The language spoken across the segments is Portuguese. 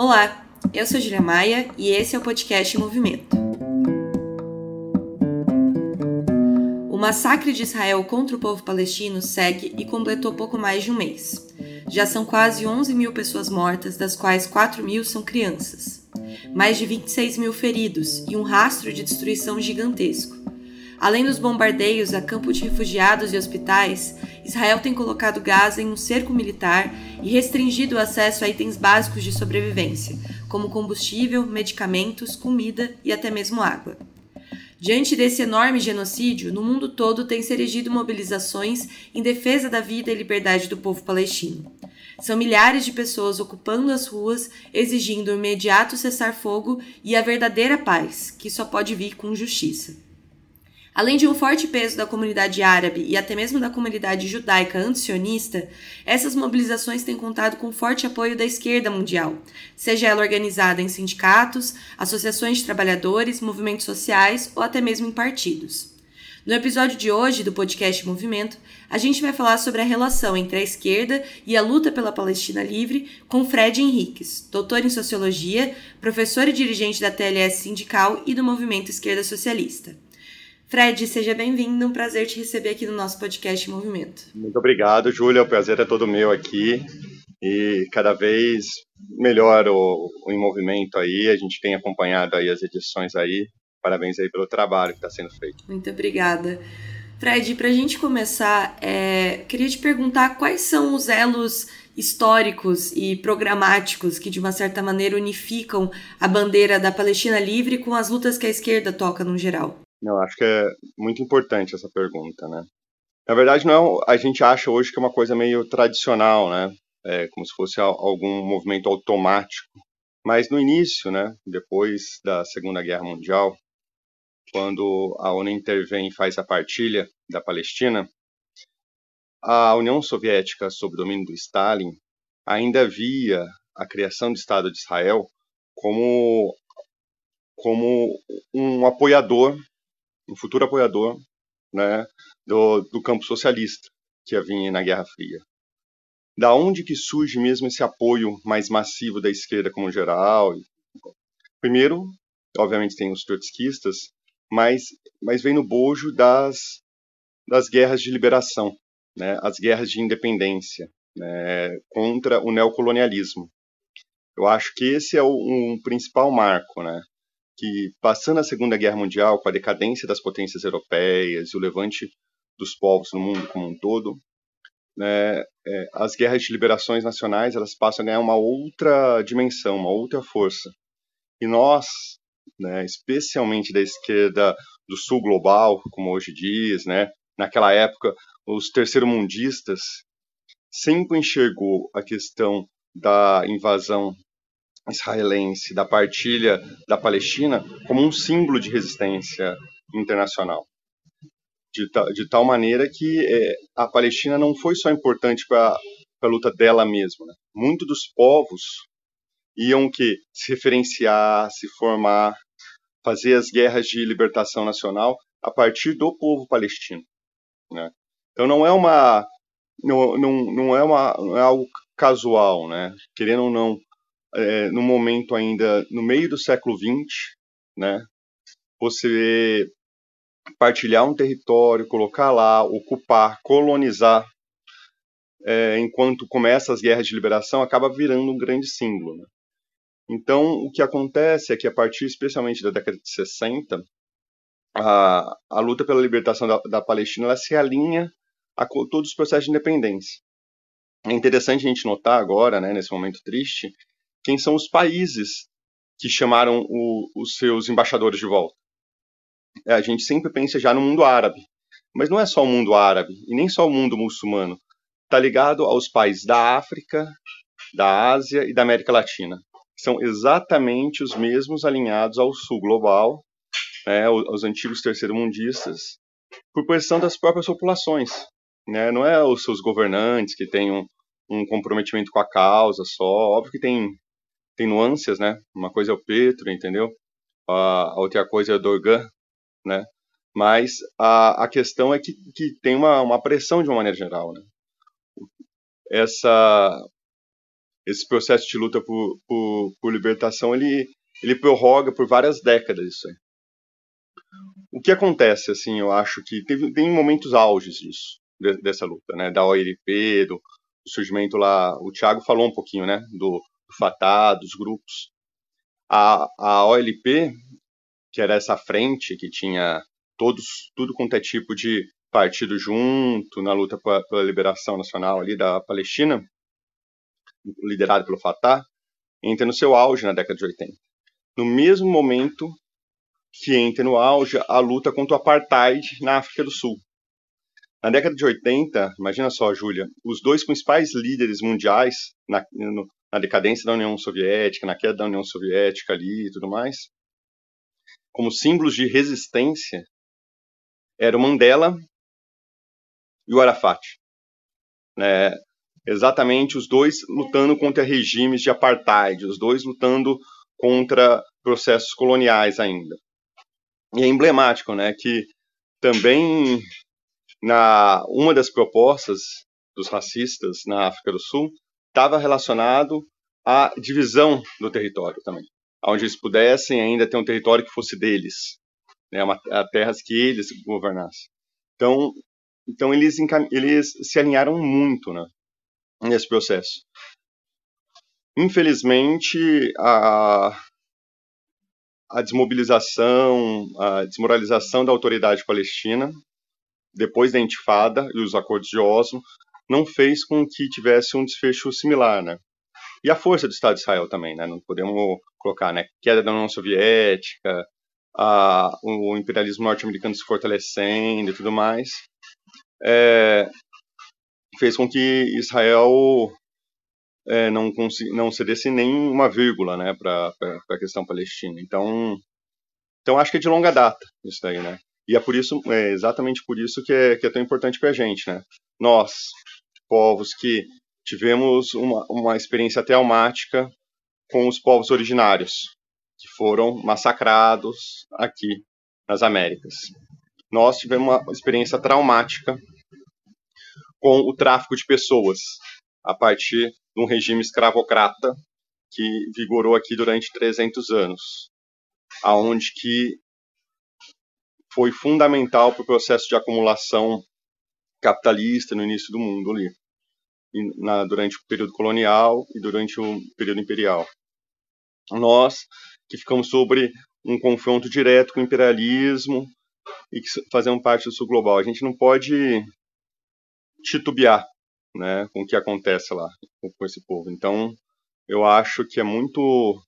Olá, eu sou Julia Maia e esse é o podcast Movimento. O massacre de Israel contra o povo palestino segue e completou pouco mais de um mês. Já são quase 11 mil pessoas mortas, das quais 4 mil são crianças. Mais de 26 mil feridos e um rastro de destruição gigantesco. Além dos bombardeios a campos de refugiados e hospitais, Israel tem colocado Gaza em um cerco militar e restringido o acesso a itens básicos de sobrevivência, como combustível, medicamentos, comida e até mesmo água. Diante desse enorme genocídio, no mundo todo tem se erigido mobilizações em defesa da vida e liberdade do povo palestino. São milhares de pessoas ocupando as ruas, exigindo o imediato cessar-fogo e a verdadeira paz, que só pode vir com justiça. Além de um forte peso da comunidade árabe e até mesmo da comunidade judaica antisionista, essas mobilizações têm contado com forte apoio da esquerda mundial, seja ela organizada em sindicatos, associações de trabalhadores, movimentos sociais ou até mesmo em partidos. No episódio de hoje do podcast Movimento, a gente vai falar sobre a relação entre a esquerda e a luta pela Palestina livre com Fred Henriques, doutor em sociologia, professor e dirigente da TLS sindical e do movimento Esquerda Socialista. Fred, seja bem-vindo, um prazer te receber aqui no nosso podcast Movimento. Muito obrigado, Júlia, o prazer é todo meu aqui e cada vez melhor o, o Em Movimento aí, a gente tem acompanhado aí as edições aí, parabéns aí pelo trabalho que está sendo feito. Muito obrigada. Fred, para a gente começar, é, queria te perguntar quais são os elos históricos e programáticos que, de uma certa maneira, unificam a bandeira da Palestina livre com as lutas que a esquerda toca no geral. Não, acho que é muito importante essa pergunta, né? Na verdade, não é, a gente acha hoje que é uma coisa meio tradicional, né? É como se fosse algum movimento automático. Mas no início, né, depois da Segunda Guerra Mundial, quando a ONU intervém e faz a partilha da Palestina, a União Soviética, sob domínio do Stalin, ainda via a criação do Estado de Israel como como um apoiador um futuro apoiador né, do, do campo socialista que havia na Guerra Fria. Da onde que surge mesmo esse apoio mais massivo da esquerda como geral? Primeiro, obviamente tem os trotskistas, mas, mas vem no bojo das, das guerras de liberação, né, as guerras de independência né, contra o neocolonialismo. Eu acho que esse é o, um principal marco, né? Que, passando a Segunda Guerra Mundial, com a decadência das potências europeias e o levante dos povos no mundo como um todo, né, é, as guerras de liberações nacionais elas passam a ganhar uma outra dimensão, uma outra força. E nós, né, especialmente da esquerda do sul global, como hoje diz, né, naquela época, os terceiro-mundistas sempre enxergou a questão da invasão israelense da partilha da Palestina como um símbolo de resistência internacional. De, ta, de tal maneira que é, a Palestina não foi só importante para a luta dela mesma. Né? Muitos dos povos iam que se referenciar, se formar, fazer as guerras de libertação nacional a partir do povo palestino. Né? Então não é uma não, não, não é uma não é algo casual, né? Querendo ou não, é, no momento ainda no meio do século XX, né? Você partilhar um território, colocar lá, ocupar, colonizar, é, enquanto começa as guerras de liberação, acaba virando um grande símbolo. Né? Então, o que acontece é que a partir especialmente da década de 60, a, a luta pela libertação da, da Palestina se alinha a todos os processos de independência. É interessante a gente notar agora, né, nesse momento triste, quem são os países que chamaram o, os seus embaixadores de volta. É, a gente sempre pensa já no mundo árabe, mas não é só o mundo árabe e nem só o mundo muçulmano. Está ligado aos países da África, da Ásia e da América Latina. São exatamente os mesmos alinhados ao sul global, né, aos antigos terceiro-mundistas, por pressão das próprias populações. Né? Não é os seus governantes que um, um comprometimento com a causa só. Óbvio que tem tem nuances, né? Uma coisa é o Petro, entendeu? A, outra coisa é o Dorgan, né? Mas a, a questão é que, que tem uma, uma pressão de uma maneira geral, né? Essa, esse processo de luta por, por, por libertação ele, ele prorroga por várias décadas isso aí. O que acontece, assim, eu acho que teve, tem momentos auges disso, de, dessa luta, né, da OLP, do, do, surgimento lá, o Thiago falou um pouquinho, né, do, do Fatah, dos grupos. A, a OLP, que era essa frente que tinha todos, tudo quanto é tipo de partido junto na luta pela, liberação nacional ali da Palestina, liderado pelo Fatah, entra no seu auge na década de 80. No mesmo momento que entra no auge a luta contra o apartheid na África do Sul. Na década de 80, imagina só, Júlia, os dois principais líderes mundiais na, no, na, decadência da União Soviética, na queda da União Soviética ali e tudo mais, como símbolos de resistência, eram Mandela e o Arafat. Né? Exatamente os dois lutando contra regimes de apartheid, os dois lutando contra processos coloniais ainda. E é emblemático, né, que também na uma das propostas dos racistas na África do Sul estava relacionado à divisão do território também, onde eles pudessem ainda ter um território que fosse deles, né, uma, terras que eles governassem. Então, então eles, eles se alinharam muito, né, nesse processo. Infelizmente, a, a desmobilização, a desmoralização da autoridade palestina, depois da intifada e os acordos de Oslo, não fez com que tivesse um desfecho similar, né? E a força do Estado de Israel também, né? Não podemos colocar, né? Queda da União Soviética, a, o imperialismo norte-americano se fortalecendo e tudo mais, é, fez com que Israel é, não, não cedesse nem uma vírgula né, para a questão palestina. Então, então, acho que é de longa data isso daí, né? E é por isso, é exatamente por isso que é, que é tão importante para a gente, né? Nós, povos que tivemos uma, uma experiência traumática com os povos originários, que foram massacrados aqui nas Américas. Nós tivemos uma experiência traumática com o tráfico de pessoas, a partir de um regime escravocrata que vigorou aqui durante 300 anos, aonde que foi fundamental para o processo de acumulação capitalista no início do mundo ali, na, durante o período colonial e durante o período imperial. Nós que ficamos sobre um confronto direto com o imperialismo e que fazemos parte do sul global, a gente não pode titubear né, com o que acontece lá com esse povo. Então, eu acho que é muito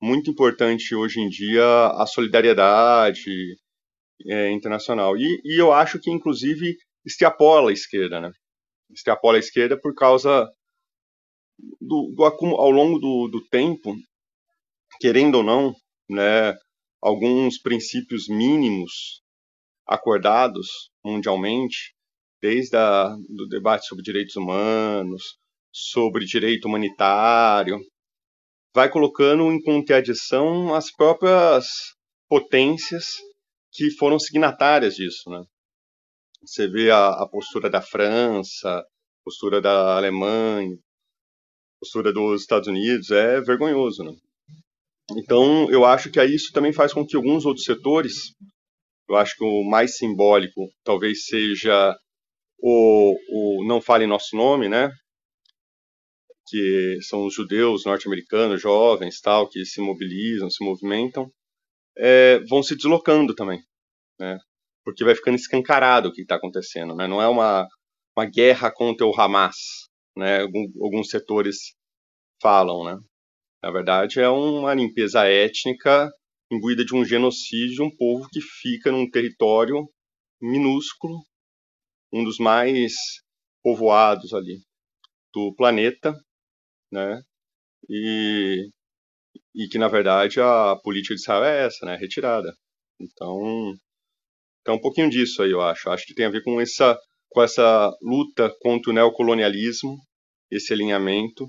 muito importante hoje em dia a solidariedade é, internacional. E, e, eu acho que, inclusive, extrapola a esquerda, né? Extrapola a esquerda por causa do, do ao longo do, do tempo, querendo ou não, né, alguns princípios mínimos acordados mundialmente desde a, do debate sobre direitos humanos, sobre direito humanitário, vai colocando em contradição as próprias potências que foram signatárias disso, né? Você vê a, a postura da França, postura da Alemanha, postura dos Estados Unidos, é vergonhoso, né? Então, eu acho que isso também faz com que alguns outros setores, eu acho que o mais simbólico talvez seja o, o Não Fale Nosso Nome, né? Que são os judeus norte-americanos, jovens, tal, que se mobilizam, se movimentam, é, vão se deslocando também, né? Porque vai ficando escancarado o que está acontecendo, né? Não é uma, uma guerra contra o Hamas, né? Algum, alguns setores falam, né? Na verdade, é uma limpeza étnica imbuída de um genocídio de um povo que fica num território minúsculo um dos mais povoados ali do planeta, né? E, e que na verdade a política de Israel é essa, né? Retirada. Então, então um pouquinho disso aí eu acho. Acho que tem a ver com essa com essa luta contra o neocolonialismo, esse alinhamento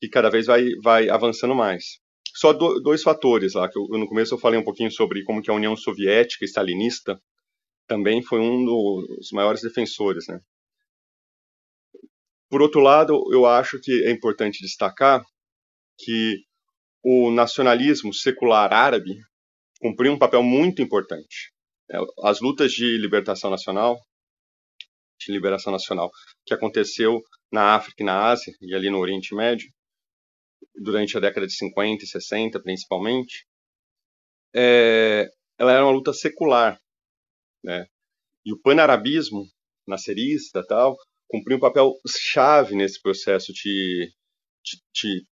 que cada vez vai vai avançando mais. Só do, dois fatores lá que eu, no começo eu falei um pouquinho sobre como que a União Soviética stalinista também foi um dos maiores defensores, né? Por outro lado, eu acho que é importante destacar que o nacionalismo secular árabe cumpriu um papel muito importante. É, as lutas de libertação nacional, de liberação nacional, que aconteceu na África e na Ásia e ali no Oriente Médio, durante a década de 50 e 60 principalmente, é, ela era uma luta secular, né? E o panarabismo, nascerista tal, cumpriu um papel chave nesse processo de, de, de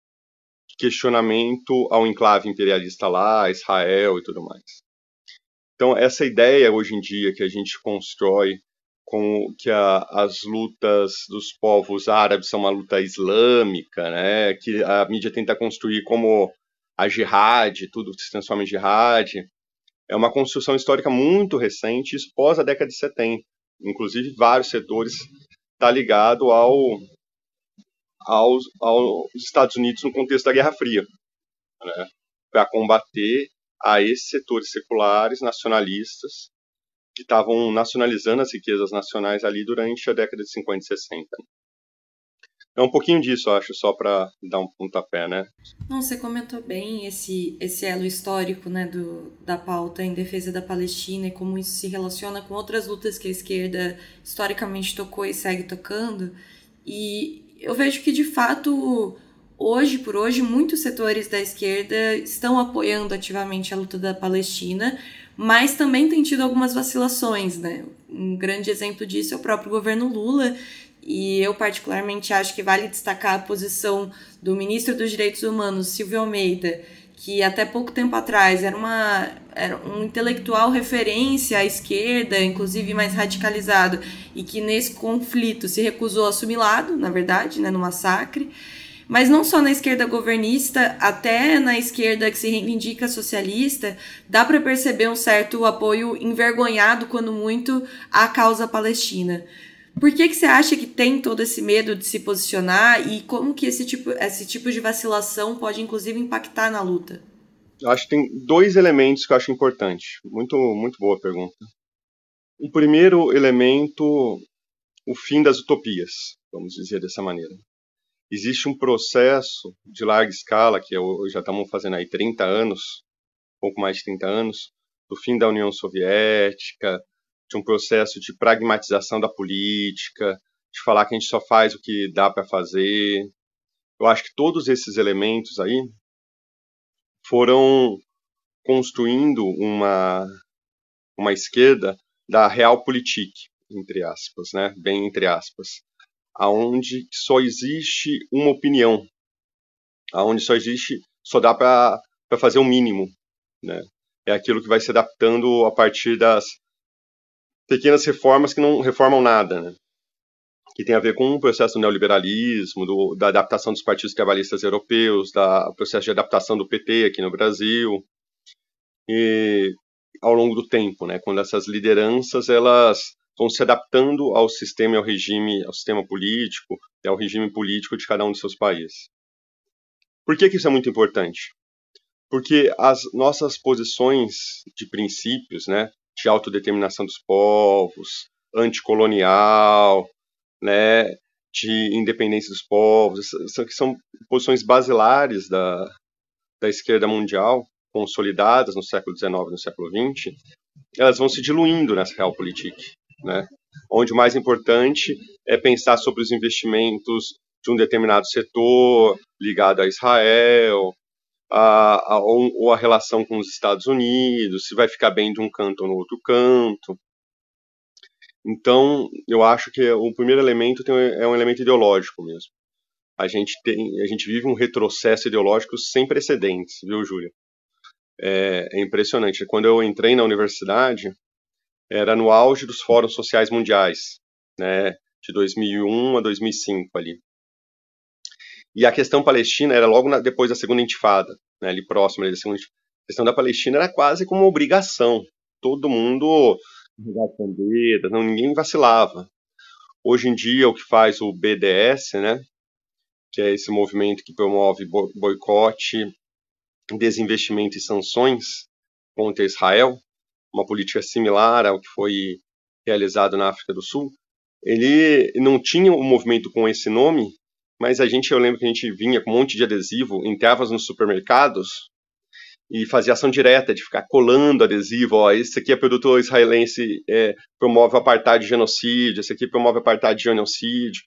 questionamento ao enclave imperialista lá, Israel e tudo mais. Então, essa ideia hoje em dia que a gente constrói com que a, as lutas dos povos árabes são uma luta islâmica, né, que a mídia tenta construir como a jihad, tudo se transforma em jihad, é uma construção histórica muito recente, pós a década de 70. Inclusive, vários setores está ligado ao, aos, aos Estados Unidos no contexto da Guerra Fria, né, para combater a esses setores seculares, nacionalistas, que estavam nacionalizando as riquezas nacionais ali durante a década de 50 e 60. É um pouquinho disso, acho, só para dar um pontapé, né? Não, você comentou bem esse, esse elo histórico né, do, da pauta em defesa da Palestina e como isso se relaciona com outras lutas que a esquerda historicamente tocou e segue tocando. E eu vejo que, de fato, hoje por hoje, muitos setores da esquerda estão apoiando ativamente a luta da Palestina, mas também tem tido algumas vacilações, né? Um grande exemplo disso é o próprio governo Lula, e eu particularmente acho que vale destacar a posição do ministro dos Direitos Humanos, Silvio Almeida, que até pouco tempo atrás era, uma, era um intelectual referência à esquerda, inclusive mais radicalizado, e que nesse conflito se recusou a assumir lado, na verdade, né, no massacre. Mas não só na esquerda governista, até na esquerda que se reivindica socialista, dá para perceber um certo apoio envergonhado, quando muito, à causa palestina. Por que, que você acha que tem todo esse medo de se posicionar e como que esse tipo, esse tipo de vacilação pode, inclusive, impactar na luta? Acho que tem dois elementos que eu acho importante. Muito, muito boa pergunta. O primeiro elemento, o fim das utopias, vamos dizer dessa maneira existe um processo de larga escala, que eu, já estamos fazendo aí 30 anos, pouco mais de 30 anos, do fim da União Soviética, de um processo de pragmatização da política, de falar que a gente só faz o que dá para fazer. Eu acho que todos esses elementos aí foram construindo uma uma esquerda da realpolitik, entre aspas, né? Bem entre aspas aonde só existe uma opinião, aonde só existe, só dá para fazer o mínimo, né? É aquilo que vai se adaptando a partir das pequenas reformas que não reformam nada, né? Que tem a ver com o processo do neoliberalismo, do, da adaptação dos partidos trabalhistas europeus, da processo de adaptação do PT aqui no Brasil, e ao longo do tempo, né? Quando essas lideranças elas vão se adaptando ao sistema e ao regime, ao sistema político e ao regime político de cada um dos seus países. Por que, que isso é muito importante? Porque as nossas posições de princípios, né, de autodeterminação dos povos, anticolonial, né, de independência dos povos, que são posições basilares da, da esquerda mundial, consolidadas no século XIX e no século XX, elas vão se diluindo nessa realpolitik né? onde o mais importante é pensar sobre os investimentos de um determinado setor ligado a Israel, a, a, ou a relação com os Estados Unidos, se vai ficar bem de um canto ou no outro canto. Então, eu acho que o primeiro elemento tem, é um elemento ideológico mesmo. A gente, tem, a gente vive um retrocesso ideológico sem precedentes, viu, Júlia? É, é impressionante. Quando eu entrei na universidade, era no auge dos fóruns sociais mundiais, né, de 2001 a 2005 ali. E a questão palestina era logo na, depois da segunda intifada, né, ali próximo ali da segunda A questão da Palestina era quase como uma obrigação. Todo mundo não ninguém vacilava. Hoje em dia o que faz o BDS, né, que é esse movimento que promove boicote, desinvestimento e sanções contra Israel, uma política similar ao que foi realizado na África do Sul, ele não tinha um movimento com esse nome, mas a gente, eu lembro que a gente vinha com um monte de adesivo, entrava nos supermercados e fazia ação direta de ficar colando adesivo, ó, esse aqui é produto israelense, é, promove apartheid de genocídio, esse aqui promove apartheid de genocídio.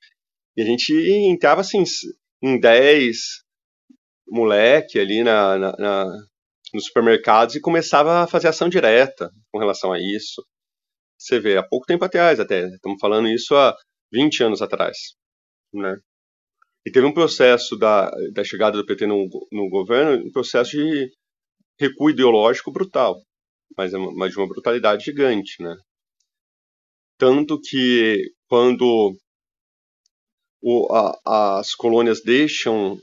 E a gente entrava assim em 10 moleque ali na, na, na, nos supermercados e começava a fazer ação direta com relação a isso. Você vê, há pouco tempo atrás até, estamos falando isso há 20 anos atrás, né? E teve um processo da, da chegada do PT no, no governo, um processo de recuo ideológico brutal, mas, é mas de uma brutalidade gigante, né? Tanto que quando o, a, as colônias deixam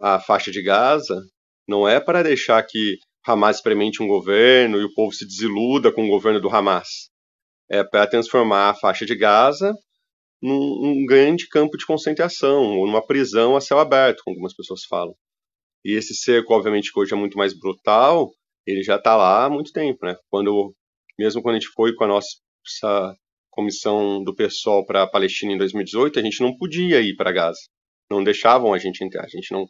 a faixa de Gaza, não é para deixar que Hamas experimente um governo e o povo se desiluda com o governo do Hamas. É para transformar a faixa de Gaza num, grande campo de concentração, ou numa prisão a céu aberto, como algumas pessoas falam. E esse cerco, obviamente, que hoje é muito mais brutal, ele já está lá há muito tempo, né? Quando, mesmo quando a gente foi com a nossa comissão do PSOL para a Palestina em 2018, a gente não podia ir para Gaza. Não deixavam a gente entrar. A gente não,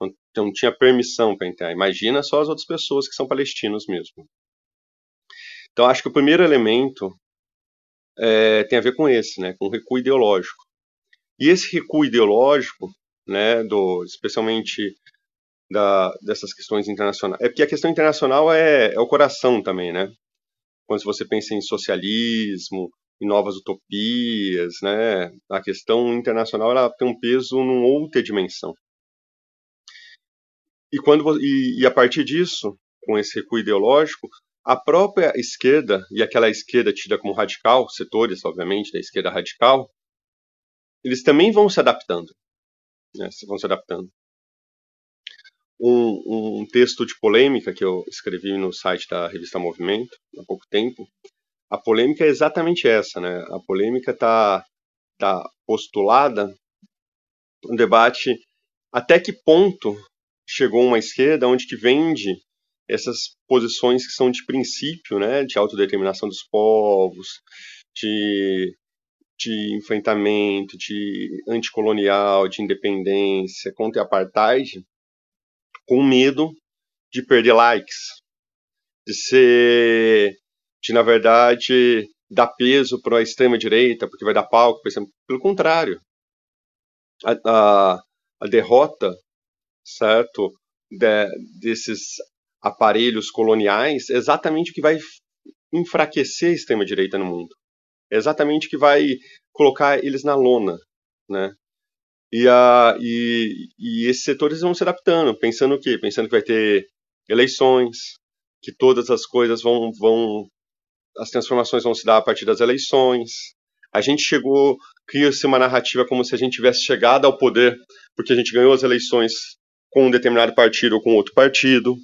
não, não tinha permissão para entrar. Imagina só as outras pessoas que são palestinos mesmo. Então, acho que o primeiro elemento é, tem a ver com esse, né? Com o recuo ideológico. E esse recuo ideológico, né, do, especialmente da, dessas questões internacionais. É porque a questão internacional é, é o coração também, né? Quando você pensa em socialismo, em novas utopias, né? A questão internacional ela tem um peso numa outra dimensão. E quando e, e a partir disso, com esse recuo ideológico, a própria esquerda e aquela esquerda tida como radical, setores, obviamente, da esquerda radical, eles também vão se adaptando, né? Vão se adaptando um, um texto de polêmica que eu escrevi no site da revista Movimento há pouco tempo. A polêmica é exatamente essa, né? A polêmica está tá postulada um debate até que ponto chegou uma esquerda onde que vende essas posições que são de princípio, né, de autodeterminação dos povos, de, de enfrentamento, de anticolonial, de independência, contra a apartheid, com medo de perder likes, de ser, de na verdade dar peso para a extrema direita, porque vai dar palco, pelo contrário, a, a, a derrota, certo, de, desses aparelhos coloniais exatamente o que vai enfraquecer a extrema direita no mundo, exatamente o que vai colocar eles na lona, né? E, a, e, e esses setores vão se adaptando, pensando o quê? Pensando que vai ter eleições, que todas as coisas vão, vão as transformações vão se dar a partir das eleições. A gente chegou, cria-se uma narrativa como se a gente tivesse chegado ao poder porque a gente ganhou as eleições com um determinado partido ou com outro partido.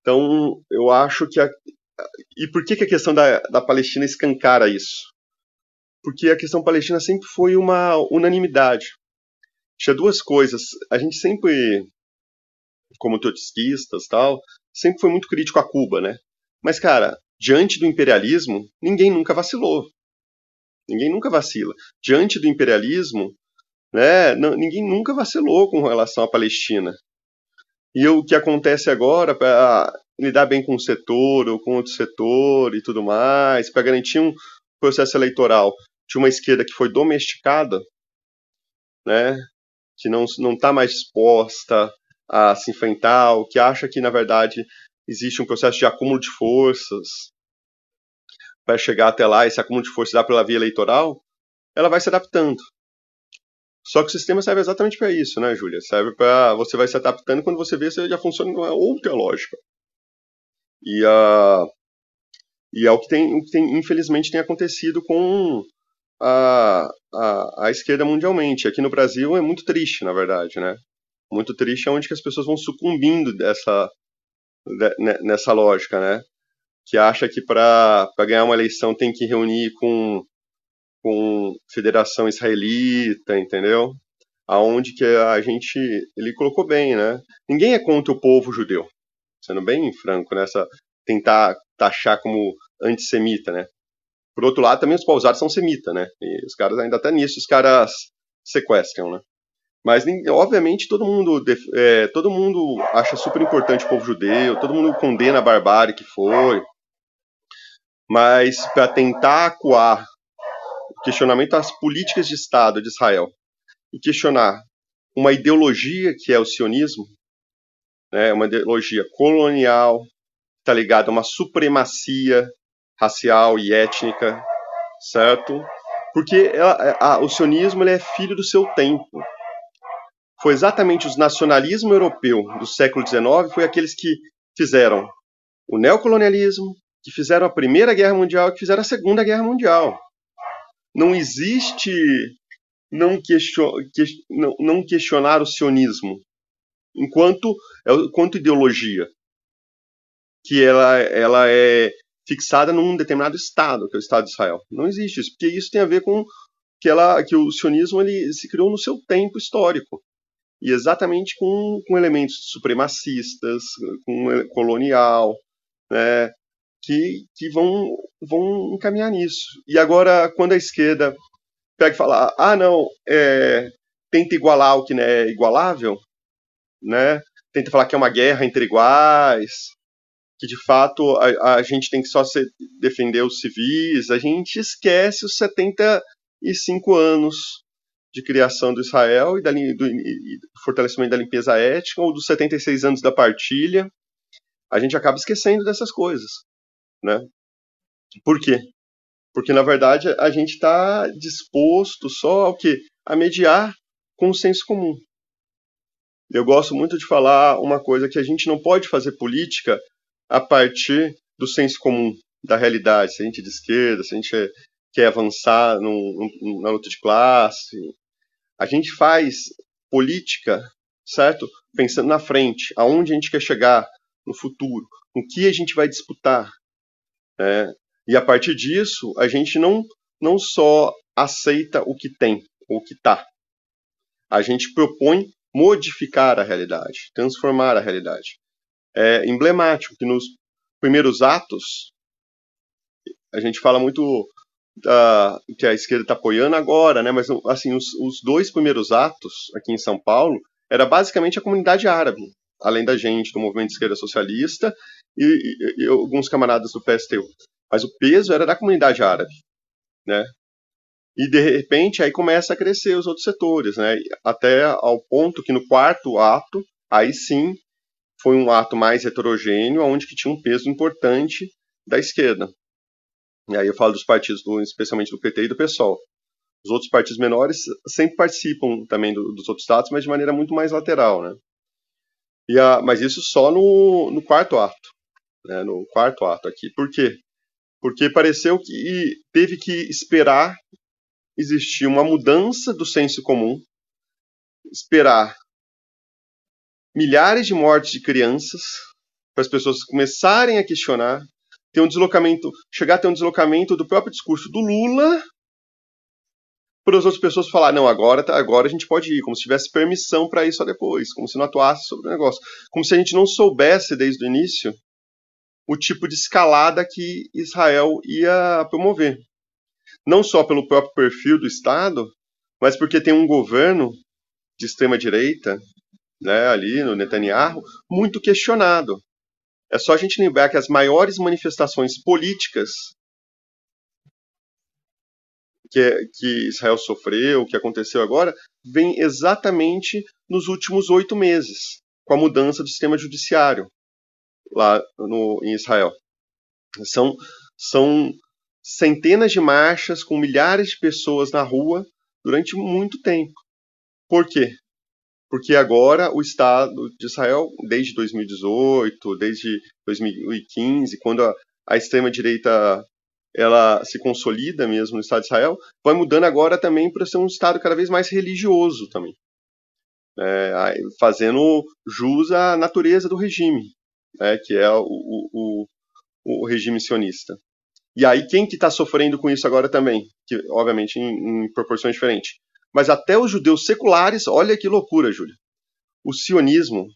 Então, eu acho que a, e por que, que a questão da, da Palestina escancara isso? Porque a questão palestina sempre foi uma unanimidade tinha duas coisas. A gente sempre, como trotskistas tal, sempre foi muito crítico a Cuba, né? Mas, cara, diante do imperialismo, ninguém nunca vacilou. Ninguém nunca vacila. Diante do imperialismo, né, ninguém nunca vacilou com relação à Palestina. E o que acontece agora para lidar bem com um setor ou com outro setor e tudo mais, para garantir um processo eleitoral de uma esquerda que foi domesticada, né, que não não está mais disposta a se enfrentar, ou que acha que na verdade existe um processo de acúmulo de forças para chegar até lá, esse acúmulo de forças dá pela via eleitoral, ela vai se adaptando. Só que o sistema serve exatamente para isso, né, Júlia? Serve para você vai se adaptando quando você vê se já funciona uma outra lógica. E, uh, e é o que tem, o que tem, infelizmente, tem acontecido com a, a, a esquerda mundialmente. Aqui no Brasil é muito triste, na verdade, né? Muito triste é onde que as pessoas vão sucumbindo dessa, de, nessa lógica, né? Que acha que para ganhar uma eleição tem que reunir com, com federação israelita, entendeu? Aonde que a gente, ele colocou bem, né? Ninguém é contra o povo judeu, sendo bem franco, nessa tentar taxar como antissemita, né? Por outro lado, também os árabes são semitas, né? E os caras ainda até nisso os caras sequestram, né? Mas, obviamente, todo mundo, é, todo mundo acha super importante o povo judeu, todo mundo condena a barbárie que foi. Mas, para tentar acuar questionamento das políticas de Estado de Israel e questionar uma ideologia que é o sionismo, né, uma ideologia colonial, está ligada a uma supremacia racial e étnica, certo? Porque ela, a, o sionismo é filho do seu tempo. Foi exatamente o nacionalismo europeu do século XIX, foi aqueles que fizeram o neocolonialismo, que fizeram a Primeira Guerra Mundial, que fizeram a Segunda Guerra Mundial. Não existe não, question, não, não questionar o sionismo enquanto, é enquanto ideologia, que ela, ela é fixada num determinado estado, que é o Estado de Israel. Não existe isso, porque isso tem a ver com que, ela, que o sionismo ele se criou no seu tempo histórico e exatamente com, com elementos supremacistas, com colonial, né, que, que vão, vão encaminhar nisso. E agora, quando a esquerda pega e fala, ah, não, é, tenta igualar o que não é igualável, né, tenta falar que é uma guerra entre iguais, que de fato a, a gente tem que só se, defender os civis, a gente esquece os 75 anos de criação do Israel e da, do, do fortalecimento da limpeza ética, ou dos 76 anos da partilha, a gente acaba esquecendo dessas coisas, né? Por quê? Porque, na verdade, a gente está disposto só ao quê? A mediar com o senso comum. Eu gosto muito de falar uma coisa que a gente não pode fazer política a partir do senso comum, da realidade. Se a gente é de esquerda, se a gente é, quer avançar num, num, na luta de classe, a gente faz política, certo? Pensando na frente, aonde a gente quer chegar no futuro, com que a gente vai disputar. Né? E a partir disso, a gente não, não só aceita o que tem, o que está. A gente propõe modificar a realidade, transformar a realidade. É emblemático que nos primeiros atos, a gente fala muito uh, que a esquerda está apoiando agora, né? Mas assim, os, os, dois primeiros atos aqui em São Paulo era basicamente a comunidade árabe, além da gente do movimento de esquerda socialista e, e, alguns camaradas do PSTU. Mas o peso era da comunidade árabe, né? E de repente aí começa a crescer os outros setores, né? Até ao ponto que no quarto ato, aí sim foi um ato mais heterogêneo, onde que tinha um peso importante da esquerda, e aí eu falo dos partidos, do, especialmente do PT e do PSOL. Os outros partidos menores sempre participam também do, dos outros estados, mas de maneira muito mais lateral, né? A, mas isso só no, no quarto ato, né? no quarto ato aqui. Por quê? Porque pareceu que teve que esperar existir uma mudança do senso comum, esperar milhares de mortes de crianças para as pessoas começarem a questionar ter um deslocamento, chegar a ter um deslocamento do próprio discurso do Lula para as outras pessoas falar, não, agora, tá, agora a gente pode ir, como se tivesse permissão para ir só depois, como se não atuasse sobre o negócio, como se a gente não soubesse desde o início o tipo de escalada que Israel ia promover. Não só pelo próprio perfil do Estado, mas porque tem um governo de extrema direita, né, ali no Netanyahu, muito questionado. É só a gente lembrar que as maiores manifestações políticas que, que Israel sofreu, que aconteceu agora, vem exatamente nos últimos oito meses, com a mudança do sistema judiciário lá no, em Israel. São, são centenas de marchas com milhares de pessoas na rua durante muito tempo. Por quê? porque agora o Estado de Israel, desde 2018, desde 2015, quando a, a extrema-direita ela se consolida mesmo no Estado de Israel, vai mudando agora também para ser um Estado cada vez mais religioso também, é, fazendo jus à natureza do regime, né, que é o, o, o, regime sionista. E aí quem que está sofrendo com isso agora também, que obviamente em, em proporções diferentes, mas até os judeus seculares, olha que loucura, Júlio. O sionismo,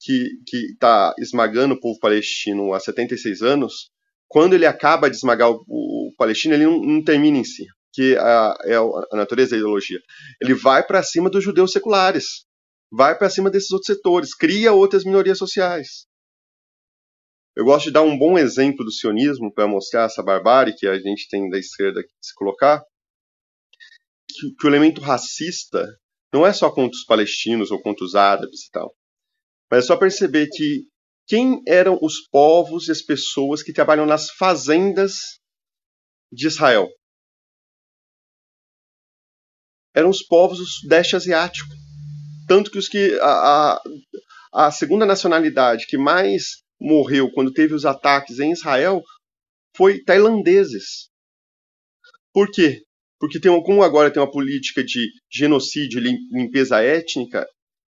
que está esmagando o povo palestino há 76 anos, quando ele acaba de esmagar o, o, o Palestina, ele não, não, termina em si, que a, é a natureza da ideologia. Ele vai para cima dos judeus seculares, vai para cima desses outros setores, cria outras minorias sociais. Eu gosto de dar um bom exemplo do sionismo para mostrar essa barbárie que a gente tem da esquerda se colocar, que, que o elemento racista não é só contra os palestinos ou contra os árabes e tal, mas é só perceber que quem eram os povos e as pessoas que trabalham nas fazendas de Israel? Eram os povos do Sudeste Asiático. Tanto que os que a, a, a segunda nacionalidade que mais morreu quando teve os ataques em Israel foi tailandeses. Por quê? Porque tem, como agora tem uma política de genocídio e limpeza étnica,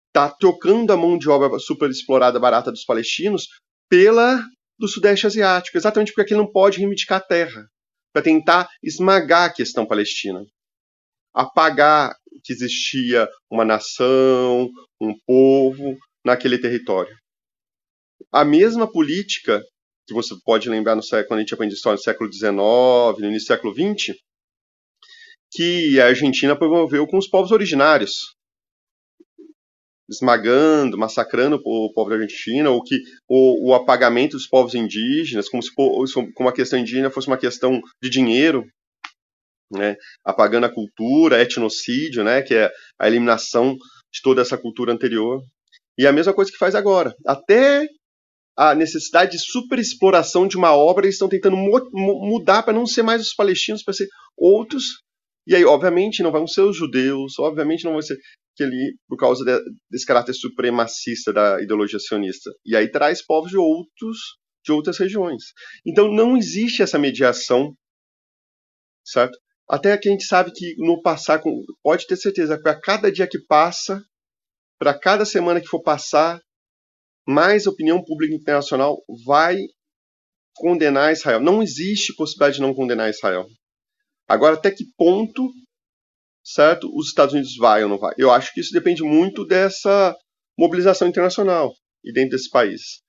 está trocando a mão de obra super explorada barata dos palestinos pela do Sudeste Asiático, exatamente porque ele não pode reivindicar a terra, para tentar esmagar a questão palestina, apagar que existia uma nação, um povo naquele território. A mesma política que você pode lembrar no século, quando a gente aprende história no século XIX, no início do século XX, que a Argentina promoveu com os povos originários, esmagando, massacrando o povo da Argentina, ou que o, o apagamento dos povos indígenas, como se como a questão indígena fosse uma questão de dinheiro, né, apagando a cultura, etnocídio, né, que é a eliminação de toda essa cultura anterior. E a mesma coisa que faz agora. Até a necessidade de superexploração de uma obra, eles estão tentando mudar para não ser mais os palestinos, para ser outros. E aí, obviamente, não vão ser os judeus, obviamente não vai ser que ele, por causa de, desse caráter supremacista da ideologia sionista. E aí traz povos de outros de outras regiões. Então não existe essa mediação, certo? Até que a gente sabe que no passar, pode ter certeza, para cada dia que passa, para cada semana que for passar, mais opinião pública internacional vai condenar Israel. Não existe possibilidade de não condenar Israel. Agora, até que ponto certo? Os Estados Unidos vai ou não vai? Eu acho que isso depende muito dessa mobilização internacional e dentro desse país,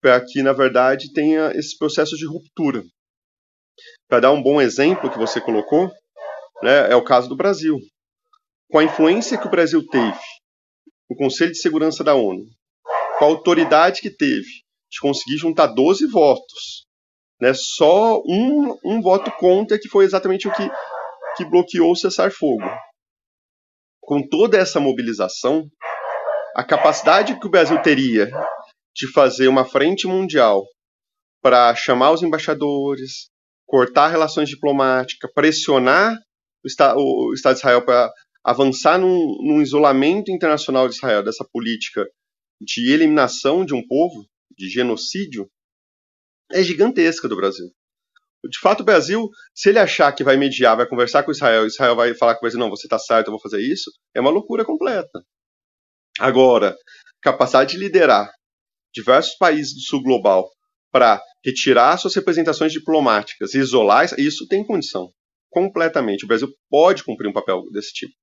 para que na verdade tenha esse processo de ruptura. Para dar um bom exemplo que você colocou, né, é o caso do Brasil. Com a influência que o Brasil teve no Conselho de Segurança da ONU, com a autoridade que teve de conseguir juntar 12 votos, né, só um, um voto contra, que foi exatamente o que que bloqueou o cessar-fogo. Com toda essa mobilização, a capacidade que o Brasil teria de fazer uma frente mundial para chamar os embaixadores, cortar relações diplomáticas, pressionar o, Estado, o Estado de Israel para avançar num, num, isolamento internacional de Israel, dessa política de eliminação de um povo, de genocídio, é gigantesca do Brasil. De fato, o Brasil, se ele achar que vai mediar, vai conversar com Israel, Israel vai falar com o Brasil, não, você está certo, eu vou fazer isso, é uma loucura completa. Agora, capacidade de liderar diversos países do sul global para retirar suas representações diplomáticas e isolar, isso tem condição. Completamente. O Brasil pode cumprir um papel desse tipo.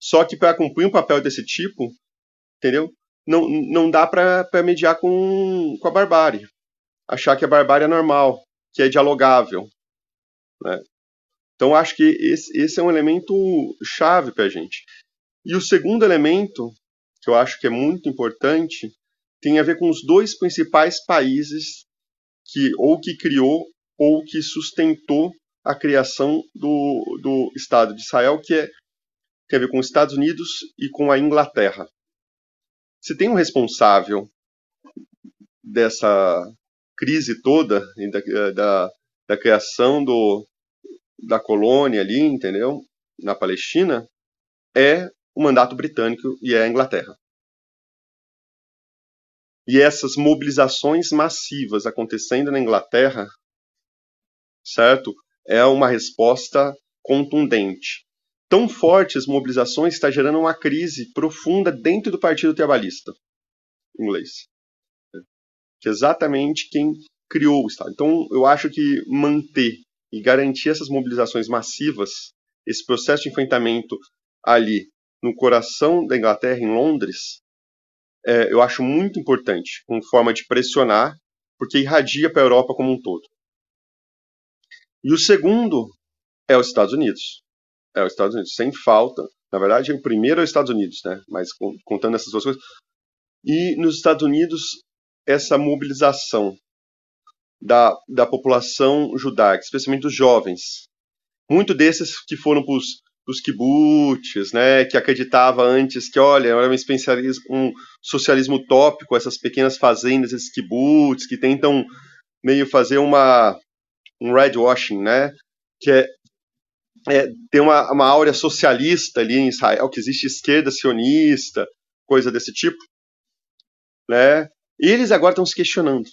Só que para cumprir um papel desse tipo, entendeu? Não, não dá para mediar com, com a barbárie. Achar que a barbárie é normal que é dialogável. Né? Então, acho que esse, esse é um elemento chave para a gente. E o segundo elemento, que eu acho que é muito importante, tem a ver com os dois principais países que ou que criou ou que sustentou a criação do, do Estado de Israel, que é, tem a ver com os Estados Unidos e com a Inglaterra. Se tem um responsável dessa crise toda da, da, da criação do, da colônia ali, entendeu? Na Palestina, é o mandato britânico e é a Inglaterra. E essas mobilizações massivas acontecendo na Inglaterra, certo? É uma resposta contundente. Tão fortes mobilizações está gerando uma crise profunda dentro do Partido Trabalhista inglês que é exatamente quem criou o Estado. Então, eu acho que manter e garantir essas mobilizações massivas, esse processo de enfrentamento ali no coração da Inglaterra, em Londres, é, eu acho muito importante, como forma de pressionar, porque irradia para a Europa como um todo. E o segundo é os Estados Unidos. É os Estados Unidos, sem falta. Na verdade, o primeiro é os Estados Unidos, né? Mas contando essas duas coisas. E nos Estados Unidos, essa mobilização da, da população judaica, especialmente dos jovens. Muito desses que foram para os kibbutz, né, que acreditava antes que, olha, era um, um socialismo utópico, essas pequenas fazendas, esses kibbutz, que tentam meio fazer uma um red washing, né, que é, é tem uma, uma áurea socialista ali em Israel, que existe esquerda sionista, coisa desse tipo, né, e eles agora estão se questionando.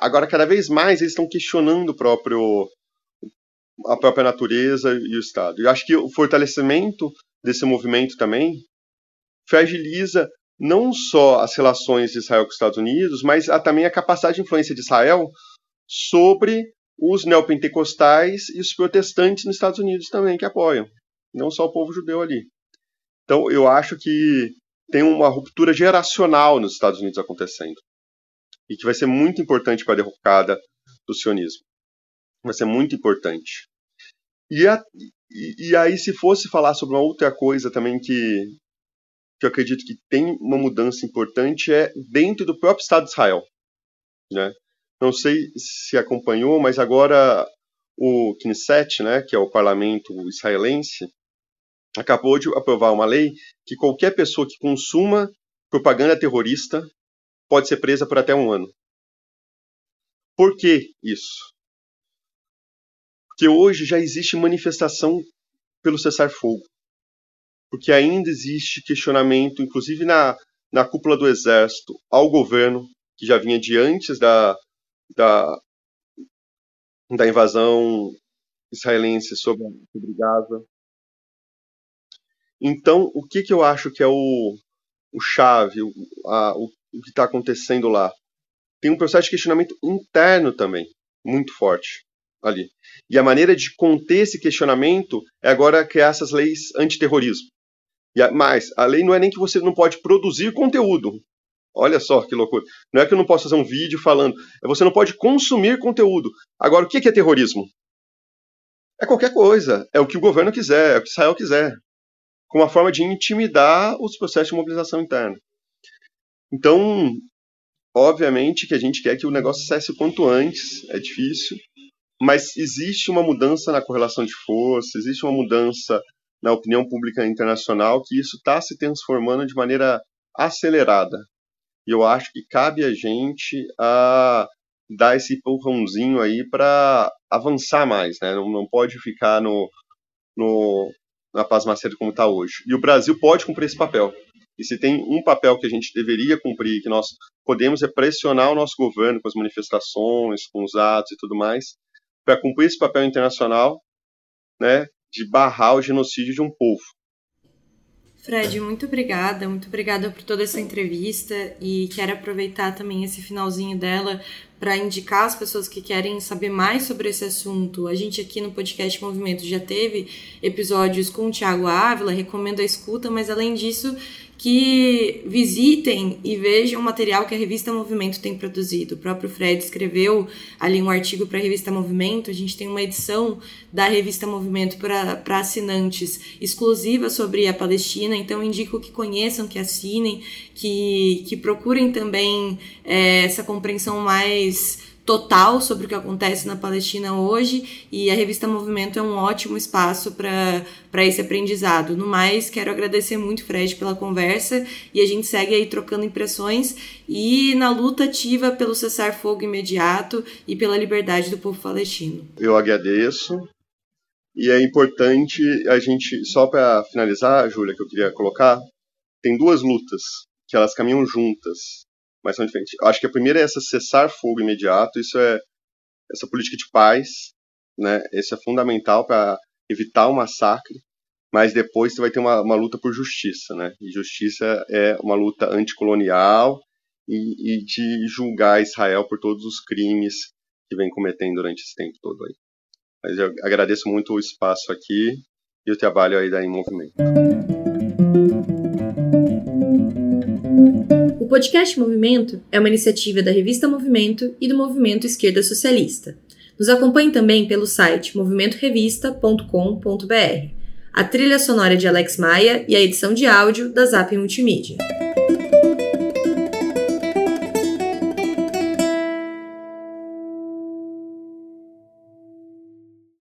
Agora, cada vez mais, eles estão questionando o próprio, a própria natureza e o Estado. Eu acho que o fortalecimento desse movimento também fragiliza não só as relações de Israel com os Estados Unidos, mas a, também a capacidade de influência de Israel sobre os neopentecostais e os protestantes nos Estados Unidos também, que apoiam, não só o povo judeu ali. Então, eu acho que tem uma ruptura geracional nos Estados Unidos acontecendo e que vai ser muito importante para a derrocada do sionismo. Vai ser muito importante. E, a, e, e, aí, se fosse falar sobre uma outra coisa também que, que eu acredito que tem uma mudança importante, é dentro do próprio Estado de Israel. Né? Não sei se acompanhou, mas agora o Knesset, né, que é o parlamento israelense, acabou de aprovar uma lei que qualquer pessoa que consuma propaganda terrorista pode ser presa por até um ano. Por que isso? Porque hoje já existe manifestação pelo cessar-fogo. Porque ainda existe questionamento, inclusive na, na cúpula do exército, ao governo, que já vinha de antes da, da, da invasão israelense sobre, sobre Gaza. Então, o que, que eu acho que é o, o chave, o, a, o o que está acontecendo lá. Tem um processo de questionamento interno também, muito forte ali. E a maneira de conter esse questionamento é agora criar essas leis antiterrorismo. E a, mas a lei não é nem que você não pode produzir conteúdo. Olha só que loucura. Não é que eu não posso fazer um vídeo falando, você não pode consumir conteúdo. Agora, o que é terrorismo? É qualquer coisa. É o que o governo quiser, é o que Israel quiser. Com uma forma de intimidar os processos de mobilização interna. Então, obviamente que a gente quer que o negócio cesse o quanto antes, é difícil, mas existe uma mudança na correlação de força, existe uma mudança na opinião pública internacional que isso está se transformando de maneira acelerada. E eu acho que cabe a gente a dar esse empurrãozinho aí para avançar mais, né? Não, não pode ficar no, no na paz macedo como está hoje. E o Brasil pode cumprir esse papel. E se tem um papel que a gente deveria cumprir, que nós podemos é pressionar o nosso governo com as manifestações, com os atos e tudo mais, para cumprir esse papel internacional, né, de barrar o genocídio de um povo. Fred, muito obrigada, muito obrigada por toda essa entrevista e quero aproveitar também esse finalzinho dela para indicar as pessoas que querem saber mais sobre esse assunto. A gente aqui no podcast Movimento já teve episódios com o Tiago Ávila, recomendo a escuta, mas além disso, que visitem e vejam o material que a revista Movimento tem produzido. O próprio Fred escreveu ali um artigo para a revista Movimento. A gente tem uma edição da revista Movimento para assinantes exclusiva sobre a Palestina. Então, indico que conheçam, que assinem, que, que procurem também é, essa compreensão mais total sobre o que acontece na Palestina hoje e a revista Movimento é um ótimo espaço para esse aprendizado. No mais, quero agradecer muito, Fred, pela conversa e a gente segue aí trocando impressões e na luta ativa pelo cessar-fogo imediato e pela liberdade do povo palestino. Eu agradeço. E é importante a gente, só para finalizar, Júlia, que eu queria colocar, tem duas lutas que elas caminham juntas mas são diferentes. Acho que a primeira é essa cessar fogo imediato, isso é essa política de paz, né? Isso é fundamental para evitar o massacre, mas depois você vai ter uma, uma, luta por justiça, né? E justiça é uma luta anticolonial e, e de julgar Israel por todos os crimes que vem cometendo durante esse tempo todo aí. Mas eu agradeço muito o espaço aqui e o trabalho aí da Em Movimento. O podcast Movimento é uma iniciativa da revista Movimento e do Movimento Esquerda Socialista. Nos acompanhe também pelo site movimentorevista.com.br. A trilha sonora de Alex Maia e a edição de áudio da Zap Multimídia.